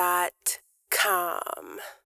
dot